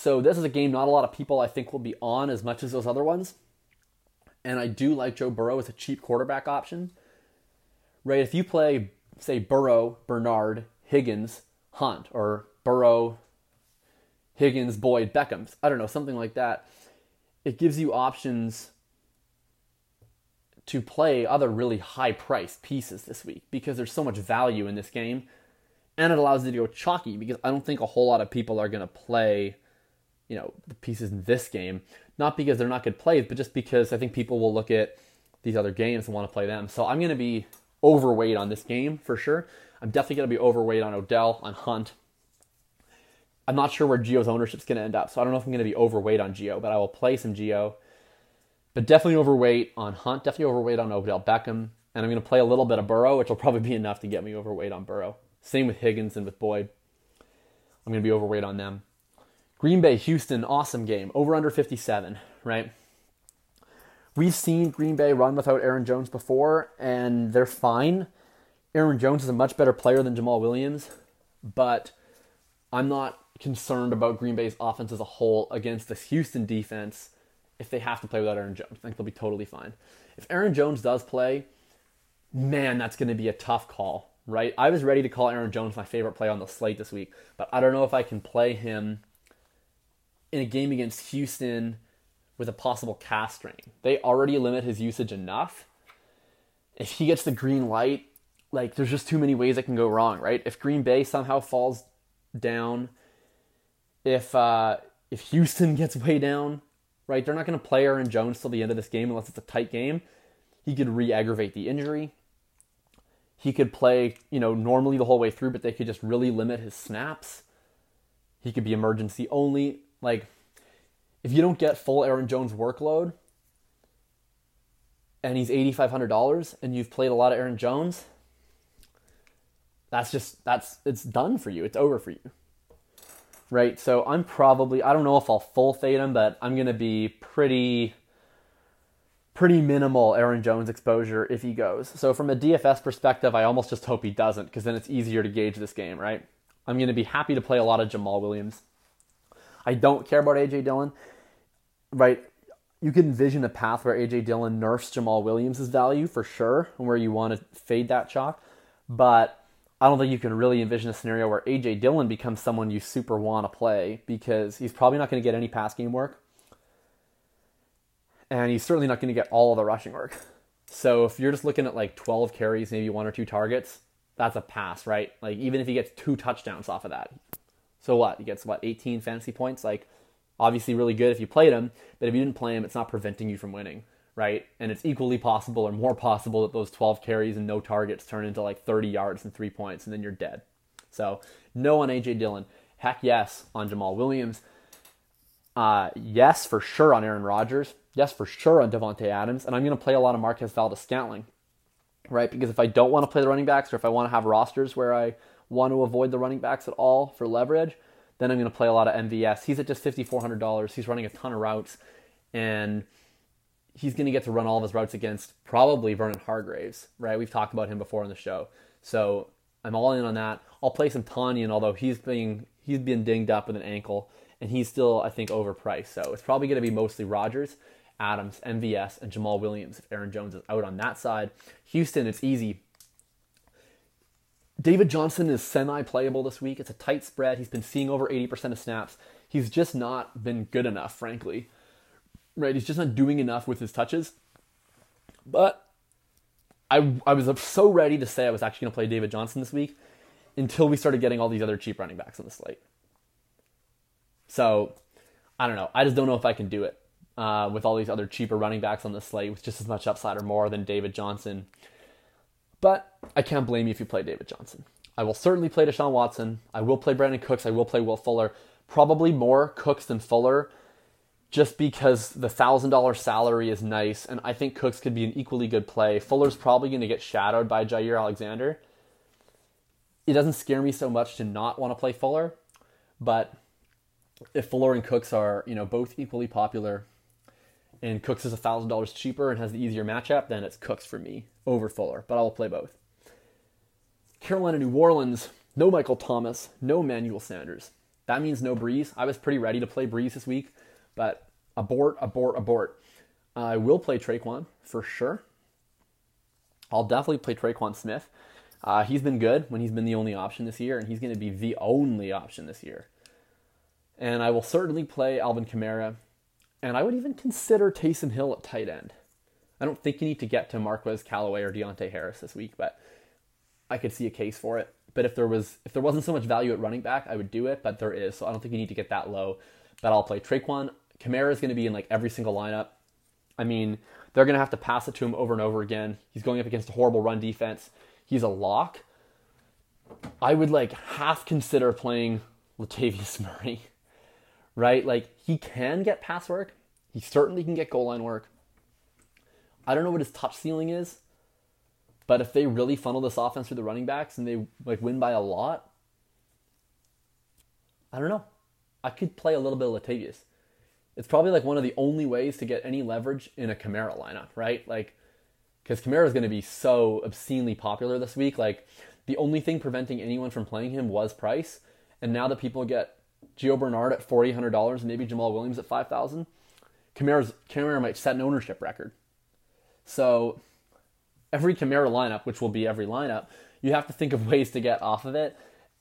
So this is a game not a lot of people I think will be on as much as those other ones. And I do like Joe Burrow as a cheap quarterback option. Right? If you play, say, Burrow, Bernard, Higgins, Hunt, or Burrow, Higgins, Boyd, Beckham's, I don't know, something like that, it gives you options to play other really high priced pieces this week because there's so much value in this game. And it allows you to go chalky because I don't think a whole lot of people are going to play, you know, the pieces in this game. Not because they're not good plays, but just because I think people will look at these other games and want to play them. So I'm going to be overweight on this game for sure. I'm definitely going to be overweight on Odell, on Hunt. I'm not sure where Gio's ownership is going to end up, so I don't know if I'm going to be overweight on Gio, but I will play some Gio. But definitely overweight on Hunt, definitely overweight on Odell Beckham, and I'm going to play a little bit of Burrow, which will probably be enough to get me overweight on Burrow. Same with Higgins and with Boyd. I'm going to be overweight on them. Green Bay, Houston, awesome game. Over under 57, right? We've seen Green Bay run without Aaron Jones before, and they're fine. Aaron Jones is a much better player than Jamaal Williams, but I'm not concerned about Green Bay's offense as a whole against this Houston defense if they have to play without Aaron Jones. I think they'll be totally fine. If Aaron Jones does play, man, that's going to be a tough call, right? I was ready to call Aaron Jones my favorite play on the slate this week, but I don't know if I can play him in a game against Houston with a possible calf strain. They already limit his usage enough. If he gets the green light, like there's just too many ways it can go wrong, right? If Green Bay somehow falls down, if uh, if Houston gets way down, right? They're not going to play Aaron Jones till the end of this game unless it's a tight game. He could re-aggravate the injury. He could play, you know, normally the whole way through, but they could just really limit his snaps. He could be emergency only. Like if you don't get full Aaron Jones workload and he's $8500 and you've played a lot of Aaron Jones, that's just that's it's done for you. It's over for you. Right? So I'm probably I don't know if I'll full fade him, but I'm going to be pretty pretty minimal Aaron Jones exposure if he goes. So from a DFS perspective, I almost just hope he doesn't because then it's easier to gauge this game, right? I'm going to be happy to play a lot of Jamaal Williams. I don't care about AJ Dillon, right? You can envision a path where AJ Dillon nerfs Jamaal Williams' value for sure, and where you want to fade that chalk. But I don't think you can really envision a scenario where AJ Dillon becomes someone you super want to play because he's probably not going to get any pass game work. And he's certainly not going to get all of the rushing work. So if you're just looking at like 12 carries, maybe one or two targets, that's a pass, right? Like even if he gets two touchdowns off of that, so what? He gets what 18 fantasy points. Like obviously really good if you played him, but if you didn't play him, it's not preventing you from winning, right? And it's equally possible or more possible that those 12 carries and no targets turn into like 30 yards and three points, and then you're dead. So no on AJ Dillon. Heck yes on Jamaal Williams. Uh, yes for sure on Aaron Rodgers. Yes for sure on Davante Adams, and I'm going to play a lot of Marquez Valdes Scantling, right? Because if I don't want to play the running backs, or if I want to have rosters where I want to avoid the running backs at all for leverage, then I'm going to play a lot of MVS. He's at just $5,400. He's running a ton of routes, and he's going to get to run all of his routes against probably Vernon Hargreaves, right? We've talked about him before on the show. So I'm all in on that. I'll play some Tonyan, although he's being he's been dinged up with an ankle, and he's still, I think, overpriced. So it's probably going to be mostly Rodgers, Adams, MVS, and Jamaal Williams if Aaron Jones is out on that side. Houston, it's easy. David Johnson is semi playable this week. It's a tight spread. He's been seeing over 80% of snaps. He's just not been good enough, frankly. right? He's just not doing enough with his touches. But I, I was so ready to say I was actually going to play David Johnson this week until we started getting all these other cheap running backs on the slate. So I don't know. I just don't know if I can do it uh, with all these other cheaper running backs on the slate with just as much upside or more than David Johnson. But I can't blame you if you play David Johnson. I will certainly play Deshaun Watson. I will play Brandin Cooks. I will play Will Fuller. Probably more Cooks than Fuller just because the $1,000 salary is nice, and I think Cooks could be an equally good play. Fuller's probably going to get shadowed by Jaire Alexander. It doesn't scare me so much to not want to play Fuller, but if Fuller and Cooks are, you know, both equally popular, and Cooks is $1,000 cheaper and has the easier matchup, then it's Cooks for me over Fuller, but I will play both. Carolina, New Orleans, no Michael Thomas, no Manuel Sanders. That means no Brees. I was pretty ready to play Brees this week but abort, abort, abort. I will play Tre'Quan for sure. I'll definitely play Tre'Quan Smith. Uh, he's been good when he's been the only option this year, and he's going to be the only option this year. And I will certainly play Alvin Kamara, and I would even consider Taysom Hill at tight end. I don't think you need to get to Marquez Callaway or Deonte Harris this week, but I could see a case for it. But if there was if there wasn't so much value at running back, I would do it, but there is, so I don't think you need to get that low. But I'll play Tre'Quan. Kamara is going to be in like every single lineup. I mean, they're going to have to pass it to him over and over again. He's going up against a horrible run defense. He's a lock. I would like half consider playing Latavius Murray, right? Like he can get pass work. He certainly can get goal line work. I don't know what his touch ceiling is, but if they really funnel this offense through the running backs and they like win by a lot, I don't know. I could play a little bit of Latavius it's probably like one of the only ways to get any leverage in a Kamara lineup, right? Like, because Kamara is going to be so obscenely popular this week. Like, the only thing preventing anyone from playing him was price, and now that people get Gio Bernard at forty hundred dollars, and maybe Jamaal Williams at five thousand, Kamara's Kamara might set an ownership record. So, every Kamara lineup, which will be every lineup, you have to think of ways to get off of it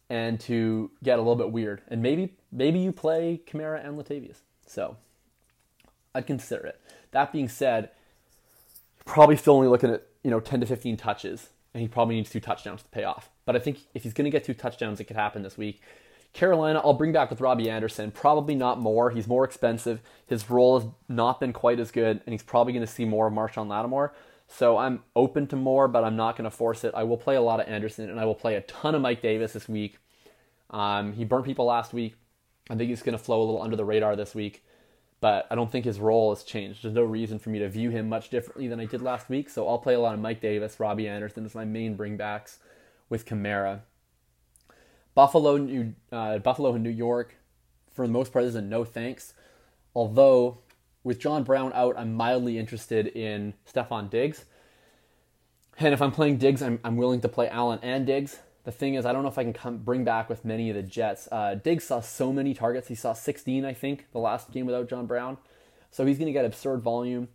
and to get a little bit weird. And maybe maybe you play Kamara and Latavius. So I'd consider it. That being said, probably still only looking at you know 10 to 15 touches, and he probably needs two touchdowns to pay off. But I think if he's going to get two touchdowns, it could happen this week. Carolina, I'll bring back with Robbie Anderson. Probably not more. He's more expensive. His role has not been quite as good, and he's probably going to see more of Marshon Lattimore. So I'm open to more, but I'm not going to force it. I will play a lot of Anderson, and I will play a ton of Mike Davis this week. Um, he burnt people last week. I think he's going to flow a little under the radar this week but I don't think his role has changed. There's no reason for me to view him much differently than I did last week. So I'll play a lot of Mike Davis, Robbie Anderson as my main bringbacks with Kamara. Buffalo, New, uh, Buffalo and New York, for the most part, is a no thanks. Although with John Brown out, I'm mildly interested in Stefon Diggs. And if I'm playing Diggs, I'm, I'm willing to play Allen and Diggs. The thing is, I don't know if I can come bring back with many of the Jets. Uh, Diggs saw so many targets. He saw 16, I think, the last game without John Brown. So he's going to get absurd volume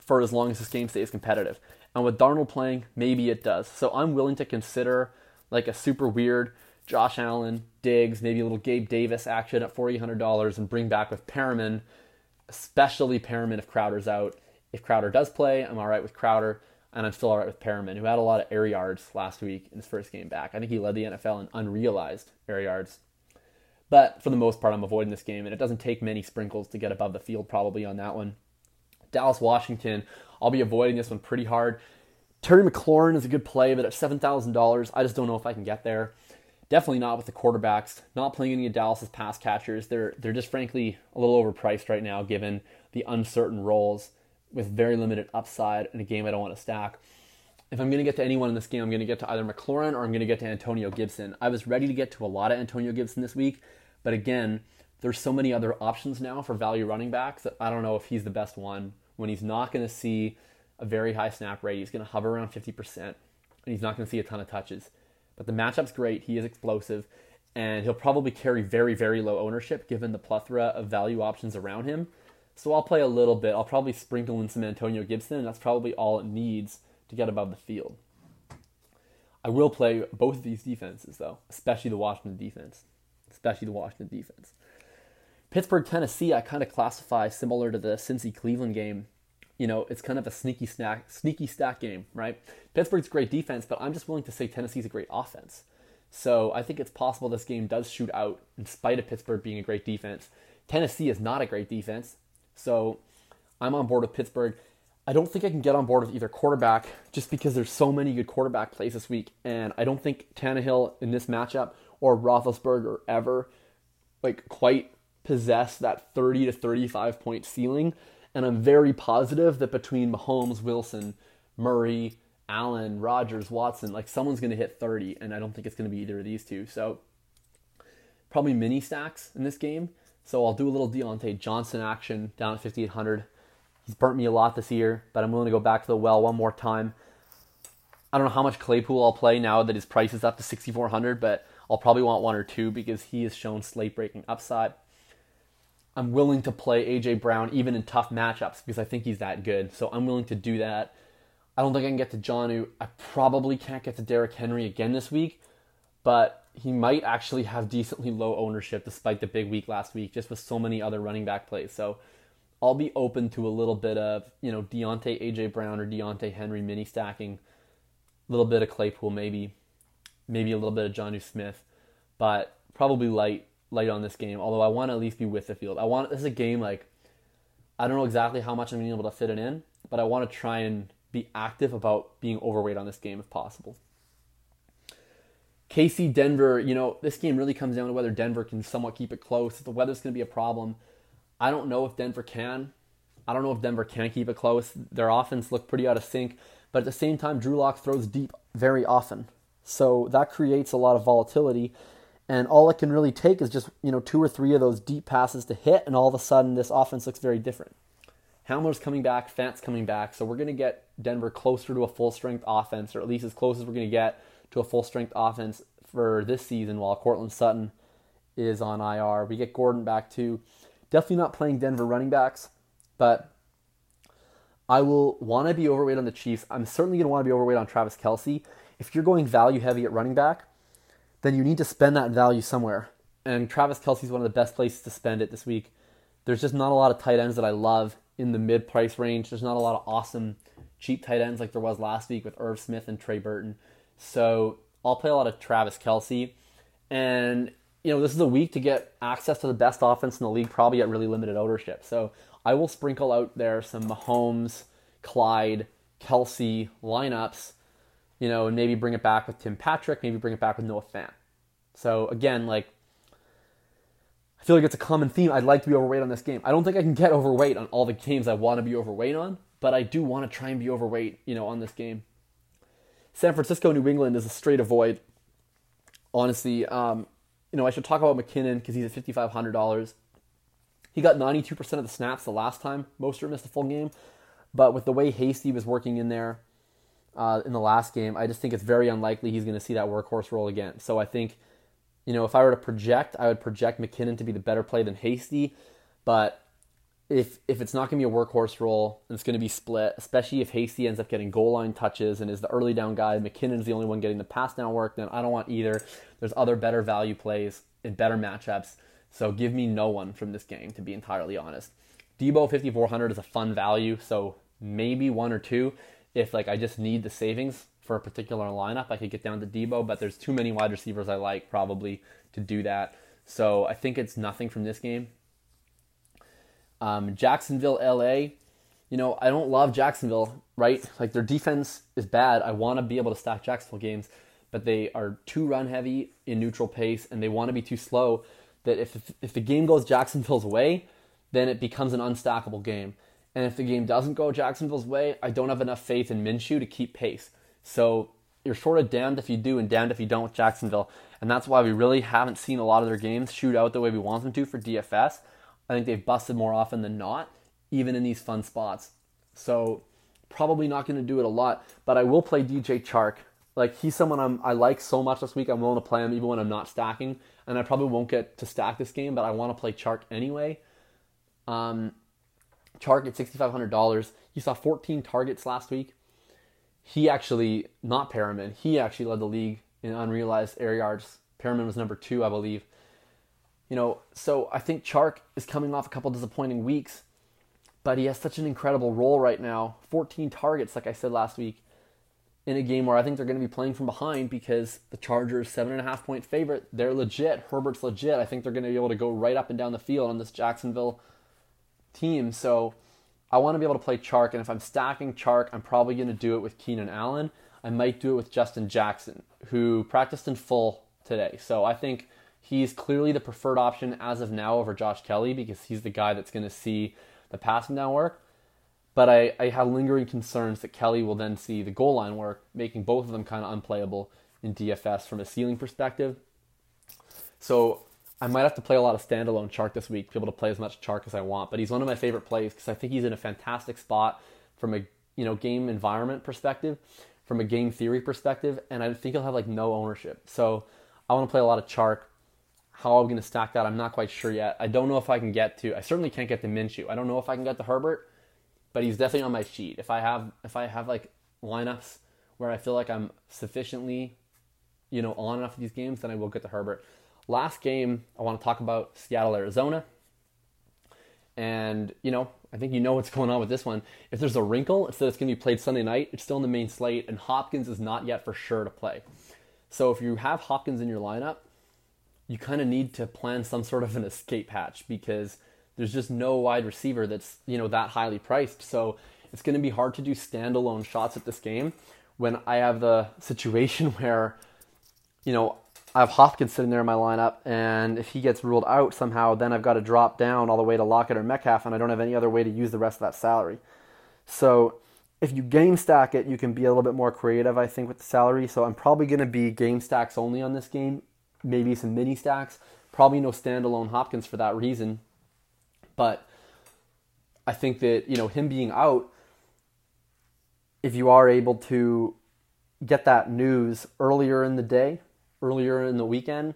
for as long as this game stays competitive. And with Darnold playing, maybe it does. So I'm willing to consider like a super weird Josh Allen, Diggs, maybe a little Gabe Davis action at $4,800 and bring back with Perriman, especially Perriman if Crowder's out. If Crowder does play, I'm all right with Crowder and I'm still all right with Perriman, who had a lot of air yards last week in his first game back. I think he led the NFL in unrealized air yards. But for the most part, I'm avoiding this game, and it doesn't take many sprinkles to get above the field probably on that one. Dallas, Washington, I'll be avoiding this one pretty hard. Terry McLaurin is a good play, but at $7,000, I just don't know if I can get there. Definitely not with the quarterbacks. Not playing any of Dallas's pass catchers. They're they're just frankly a little overpriced right now, given the uncertain roles with very limited upside in a game I don't want to stack. If I'm going to get to anyone in this game, I'm going to get to either McLaurin or I'm going to get to Antonio Gibson. I was ready to get to a lot of Antonio Gibson this week, but again, there's so many other options now for value running backs that I don't know if he's the best one when he's not going to see a very high snap rate. He's going to hover around 50%, and he's not going to see a ton of touches. But the matchup's great. He is explosive, and he'll probably carry very, very low ownership given the plethora of value options around him. So I'll play a little bit. I'll probably sprinkle in some Antonio Gibson, and that's probably all it needs to get above the field. I will play both of these defenses, though, especially the Washington defense. Especially the Washington defense. Pittsburgh, Tennessee, I kind of classify similar to the Cincy Cleveland game. You know, it's kind of a sneaky snack, sneaky stack game, right? Pittsburgh's great defense, but I'm just willing to say Tennessee's a great offense. So I think it's possible this game does shoot out in spite of Pittsburgh being a great defense. Tennessee is not a great defense. So I'm on board with Pittsburgh. I don't think I can get on board with either quarterback just because there's so many good quarterback plays this week. And I don't think Tannehill in this matchup or Roethlisberger ever like quite possess that 30 to 35 point ceiling. And I'm very positive that between Mahomes, Wilson, Murray, Allen, Rodgers, Watson, like someone's going to hit 30. And I don't think it's going to be either of these two. So probably mini stacks in this game. So I'll do a little Diontae Johnson action down at 5,800. He's burnt me a lot this year, but I'm willing to go back to the well one more time. I don't know how much Claypool I'll play now that his price is up to 6,400, but I'll probably want one or two because he has shown slate breaking upside. I'm willing to play AJ Brown even in tough matchups because I think he's that good. So I'm willing to do that. I don't think I can get to Jonnu. I probably can't get to Derrick Henry again this week, but he might actually have decently low ownership despite the big week last week, just with so many other running back plays. So I'll be open to a little bit of, you know, Diontae AJ Brown or Diontae Henry mini stacking, a little bit of Claypool maybe, maybe a little bit of Jonnu Smith, but probably light light on this game. Although I want to at least be with the field. I want this is a game like I don't know exactly how much I'm gonna be able to fit it in, but I want to try and be active about being overweight on this game if possible. KC Denver, you know, this game really comes down to whether Denver can somewhat keep it close. If the weather's going to be a problem, I don't know if Denver can. I don't know if Denver can keep it close. Their offense looked pretty out of sync, but at the same time, Drew Lock throws deep very often. So that creates a lot of volatility. And all it can really take is just, you know, two or three of those deep passes to hit, and all of a sudden this offense looks very different. Hamler's coming back, Fant's coming back, so we're going to get Denver closer to a full strength offense, or at least as close as we're going to get to a full strength offense for this season while Courtland Sutton is on IR. We get Gordon back too. Definitely not playing Denver running backs, but I will want to be overweight on the Chiefs. I'm certainly going to want to be overweight on Travis Kelce. If you're going value heavy at running back, then you need to spend that value somewhere. And Travis Kelce is one of the best places to spend it this week. There's just not a lot of tight ends that I love in the mid price range. There's not a lot of awesome cheap tight ends like there was last week with Irv Smith and Trey Burton. So I'll play a lot of Travis Kelce. And, you know, this is a week to get access to the best offense in the league, probably at really limited ownership. So I will sprinkle out there some Mahomes, Clyde, Kelce lineups, you know, and maybe bring it back with Tim Patrick, maybe bring it back with Noah Fant. So again, like, I feel like it's a common theme. I'd like to be overweight on this game. I don't think I can get overweight on all the games I want to be overweight on, but I do want to try and be overweight, you know, on this game. San Francisco, New England is a straight avoid. Honestly, um, you know, I should talk about McKinnon because he's at fifty five hundred dollars. He got ninety two percent of the snaps the last time Mostert missed a full game, but with the way Hasty was working in there uh, in the last game, I just think it's very unlikely he's going to see that workhorse role again. So I think, you know, if I were to project, I would project McKinnon to be the better play than Hasty, but if if it's not going to be a workhorse role and it's going to be split, especially if Hasty ends up getting goal line touches and is the early down guy, McKinnon's the only one getting the pass down work, then I don't want either. There's other better value plays and better matchups. So give me no one from this game, to be entirely honest. Deebo 5400 is a fun value, so maybe one or two. If like I just need the savings for a particular lineup, I could get down to Deebo, but there's too many wide receivers I like probably to do that. So I think it's nothing from this game. Um, Jacksonville, LA. You know, I don't love Jacksonville, right? Like their defense is bad. I want to be able to stack Jacksonville games, but they are too run heavy in neutral pace, and they want to be too slow. That if if the game goes Jacksonville's way, then it becomes an unstackable game. And if the game doesn't go Jacksonville's way, I don't have enough faith in Minshew to keep pace. So you're sort of damned if you do and damned if you don't with Jacksonville. And that's why we really haven't seen a lot of their games shoot out the way we want them to for DFS. I think they've busted more often than not, even in these fun spots. So probably not going to do it a lot, but I will play DJ Chark. Like he's someone I'm, I like so much this week. I'm willing to play him even when I'm not stacking, and I probably won't get to stack this game, but I want to play Chark anyway. Um, Chark at sixty five hundred dollars. He saw 14 targets last week. He actually not Perriman. He actually led the league in unrealized air yards. Perriman was number two, I believe You know, so I think Chark is coming off a couple disappointing weeks, but he has such an incredible role right now. 14 targets, like I said last week, in a game where I think they're going to be playing from behind because the Chargers seven and a half point favorite. They're legit. Herbert's legit. I think they're going to be able to go right up and down the field on this Jacksonville team. So I want to be able to play Chark, and if I'm stacking Chark, I'm probably going to do it with Keenan Allen. I might do it with Justin Jackson, who practiced in full today. So I think he's clearly the preferred option as of now over Josh Kelley because he's the guy that's going to see the passing down work. But I, I have lingering concerns that Kelley will then see the goal line work, making both of them kind of unplayable in DFS from a ceiling perspective. So I might have to play a lot of standalone Chark this week to be able to play as much Chark as I want. But he's one of my favorite plays because I think he's in a fantastic spot from a you know game environment perspective, from a game theory perspective, and I think he'll have like no ownership. So I want to play a lot of Chark. How I'm going to stack that, I'm not quite sure yet. I don't know if I can get to. I certainly can't get to Minshew. I don't know if I can get to Herbert but he's definitely on my sheet. If I have if I have like lineups where I feel like I'm sufficiently, you know, on enough of these games, then I will get to Herbert. Last game I want to talk about Seattle, Arizona. And, you know, I think you know what's going on with this one. If there's a wrinkle, it's that it's going to be played Sunday night. It's still in the main slate, and Hopkins is not yet for sure to play. So if you have Hopkins in your lineup, you kind of need to plan some sort of an escape hatch because there's just no wide receiver that's you know that highly priced. So it's going to be hard to do standalone shots at this game when I have the situation where you know I have Hopkins sitting there in my lineup, and if he gets ruled out somehow, then I've got to drop down all the way to Lockett or Metcalf, and I don't have any other way to use the rest of that salary. So if you game stack it, you can be a little bit more creative, I think, with the salary. So I'm probably going to be game stacks only on this game, maybe some mini stacks. Probably no standalone Hopkins for that reason. But I think that, you know, him being out, if you are able to get that news earlier in the day, earlier in the weekend,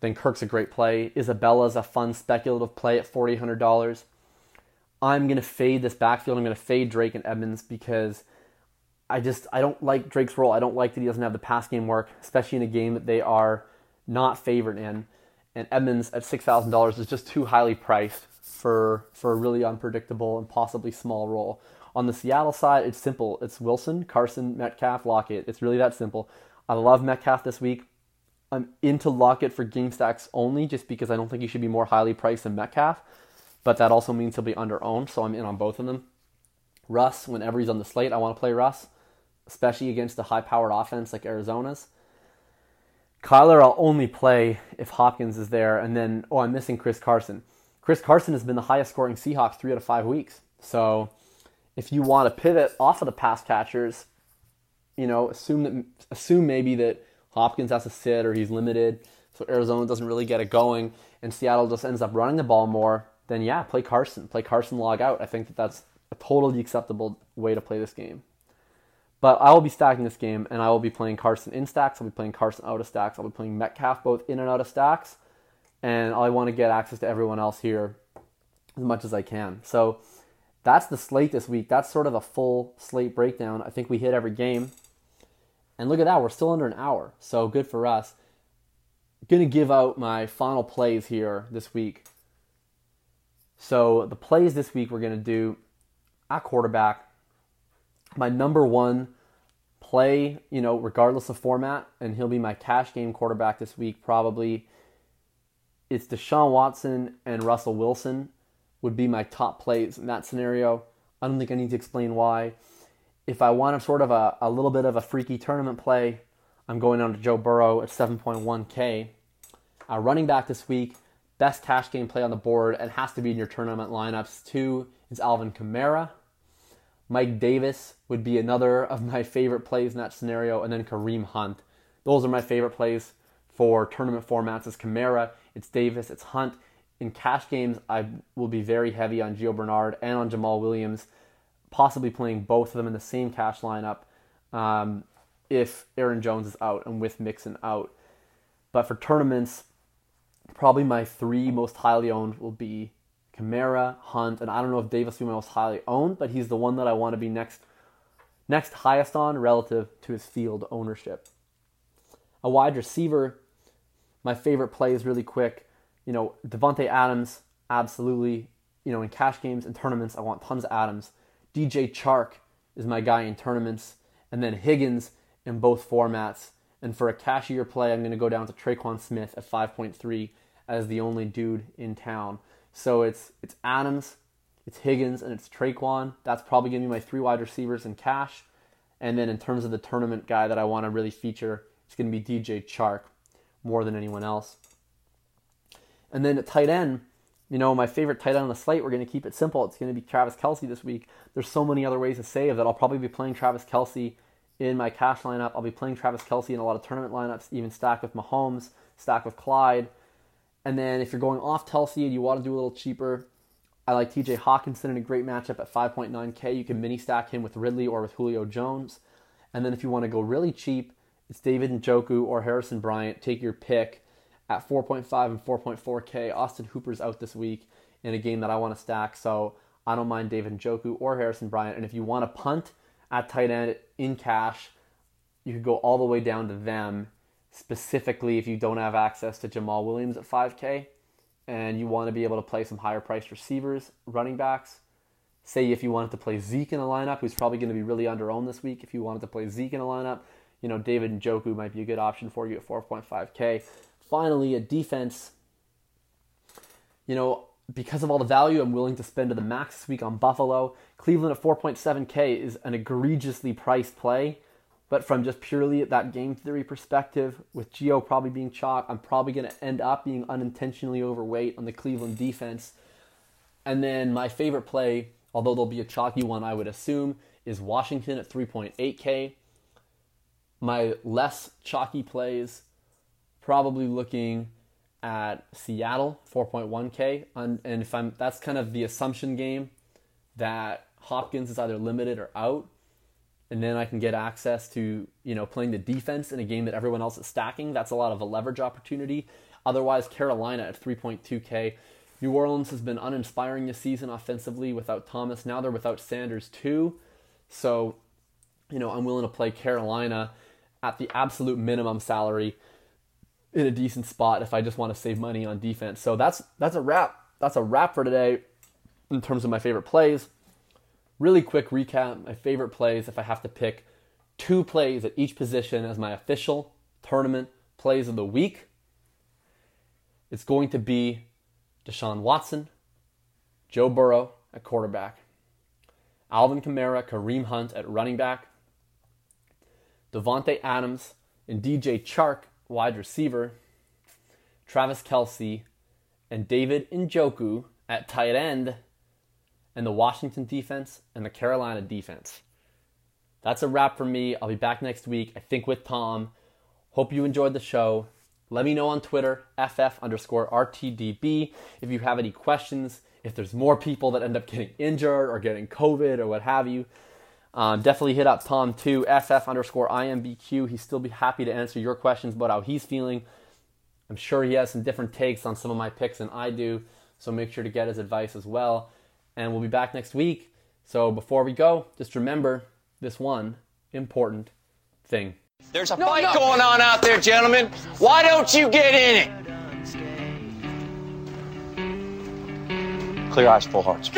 then Kirk's a great play. Isabella's a fun speculative play at $4,800. I'm going to fade this backfield. I'm going to fade Drake and Edmonds because I just I don't like Drake's role. I don't like that he doesn't have the pass game work, especially in a game that they are not favored in. And Edmonds at $6,000 is just too highly priced for for a really unpredictable and possibly small role. On the Seattle side, it's simple. It's Wilson, Carson, Metcalf, Lockett. It's really that simple. I love Metcalf this week. I'm into Lockett for game stacks only, just because I don't think he should be more highly priced than Metcalf. But that also means he'll be under owned, so I'm in on both of them. Russ, whenever he's on the slate, I want to play Russ, especially against a high powered offense like Arizona's. Kyler, I'll only play if Hopkins is there, and then oh, I'm missing Chris Carson. Chris Carson has been the highest scoring Seahawks three out of five weeks. So if you want to pivot off of the pass catchers, you know, assume that assume maybe that Hopkins has to sit or he's limited, so Arizona doesn't really get it going, and Seattle just ends up running the ball more. Then yeah, play Carson, play Carson log out. I think that that's a totally acceptable way to play this game. But I will be stacking this game, and I will be playing Carson in stacks. I'll be playing Carson out of stacks. I'll be playing Metcalf both in and out of stacks and I want to get access to everyone else here as much as I can. So that's the slate this week. That's sort of a full slate breakdown. I think we hit every game. And look at that, we're still under an hour. So good for us. Going to give out my final plays here this week. So the plays this week we're going to do at quarterback. My number one play, you know, regardless of format, and he'll be my cash game quarterback this week, probably it's Deshaun Watson and Russell Wilson would be my top plays in that scenario. I don't think I need to explain why. If I want a sort of a, a little bit of a freaky tournament play, I'm going on to Joe Burrow at 7.1K. Uh, running back this week, best cash game play on the board, and has to be in your tournament lineups. Two is Alvin Kamara. Mike Davis would be another of my favorite plays in that scenario, and then Kareem Hunt. Those are my favorite plays for tournament formats. It's Kamara it's Davis, it's Hunt. In cash games, I will be very heavy on Gio Bernard and on Jamaal Williams, possibly playing both of them in the same cash lineup um, if Aaron Jones is out and with Mixon out. But for tournaments, probably my three most highly owned will be Kamara, Hunt, and I don't know if Davis will be my most highly owned, but he's the one that I want to be next next highest on relative to his field ownership. A wide receiver my favorite play is really quick. You know, Davante Adams, absolutely. You know, in cash games and tournaments, I want tons of Adams. DJ Chark is my guy in tournaments, and then Higgins in both formats. And for a cashier play, I'm going to go down to Tre'Quan Smith at 5.3 as the only dude in town. So it's it's Adams, it's Higgins, and it's Tre'Quan. That's probably going to be my three wide receivers in cash. And then in terms of the tournament guy that I want to really feature, it's going to be DJ Chark more than anyone else. And then at tight end, you know, my favorite tight end on the slate, we're going to keep it simple. It's going to be Travis Kelce this week. There's so many other ways to save that I'll probably be playing Travis Kelce in my cash lineup. I'll be playing Travis Kelce in a lot of tournament lineups, even stacked with Mahomes, stacked with Clyde. And then if you're going off Kelce and you want to do a little cheaper, I like TJ Hockenson in a great matchup at 5.9K. You can mini stack him with Ridley or with Julio Jones. And then if you want to go really cheap, it's David Njoku or Harrison Bryant. Take your pick at 4.5 and 4.4K. Austin Hooper's out this week in a game that I want to stack, so I don't mind David Njoku or Harrison Bryant. And if you want to punt at tight end in cash, you could go all the way down to them. Specifically, if you don't have access to Jamaal Williams at 5K and you want to be able to play some higher priced receivers, running backs, say if you wanted to play Zeke in a lineup, who's probably going to be really under owned this week, if you wanted to play Zeke in a lineup, you know, David Njoku might be a good option for you at 4.5K. Finally, a defense, you know, because of all the value I'm willing to spend to the max this week on Buffalo, Cleveland at 4.7K is an egregiously priced play. But from just purely that game theory perspective, with Gio probably being chalk, I'm probably going to end up being unintentionally overweight on the Cleveland defense. And then my favorite play, although there'll be a chalky one, I would assume, is Washington at 3.8K. My less chalky plays, probably looking at Seattle 4.1K, and, if I'm that's kind of the assumption game that Hopkins is either limited or out, and then I can get access to you know playing the defense in a game that everyone else is stacking. That's a lot of a leverage opportunity. Otherwise, Carolina at 3.2K. New Orleans has been uninspiring this season offensively without Thomas. Now they're without Sanders too. So, you know, I'm willing to play Carolina at the absolute minimum salary in a decent spot if I just want to save money on defense. So that's that's a wrap. That's a wrap for today in terms of my favorite plays. Really quick recap, my favorite plays if I have to pick two plays at each position as my official tournament plays of the week. It's going to be Deshaun Watson, Joe Burrow at quarterback, Alvin Kamara, Kareem Hunt at running back, Davante Adams and DJ Chark, wide receiver, Travis Kelce, and David Njoku at tight end, and the Washington defense and the Carolina defense. That's a wrap for me. I'll be back next week, I think, with Tom. Hope you enjoyed the show. Let me know on Twitter, FF underscore RTDB, if you have any questions, if there's more people that end up getting injured or getting COVID or what have you. Um, definitely hit up Tom too, SF underscore IMBQ. He's still be happy to answer your questions about how he's feeling. I'm sure he has some different takes on some of my picks than I do, so make sure to get his advice as well. And we'll be back next week. So before we go, just remember this one important thing. There's a no, fight no. going on out there, gentlemen. Why don't you get in it? Clear eyes, full hearts.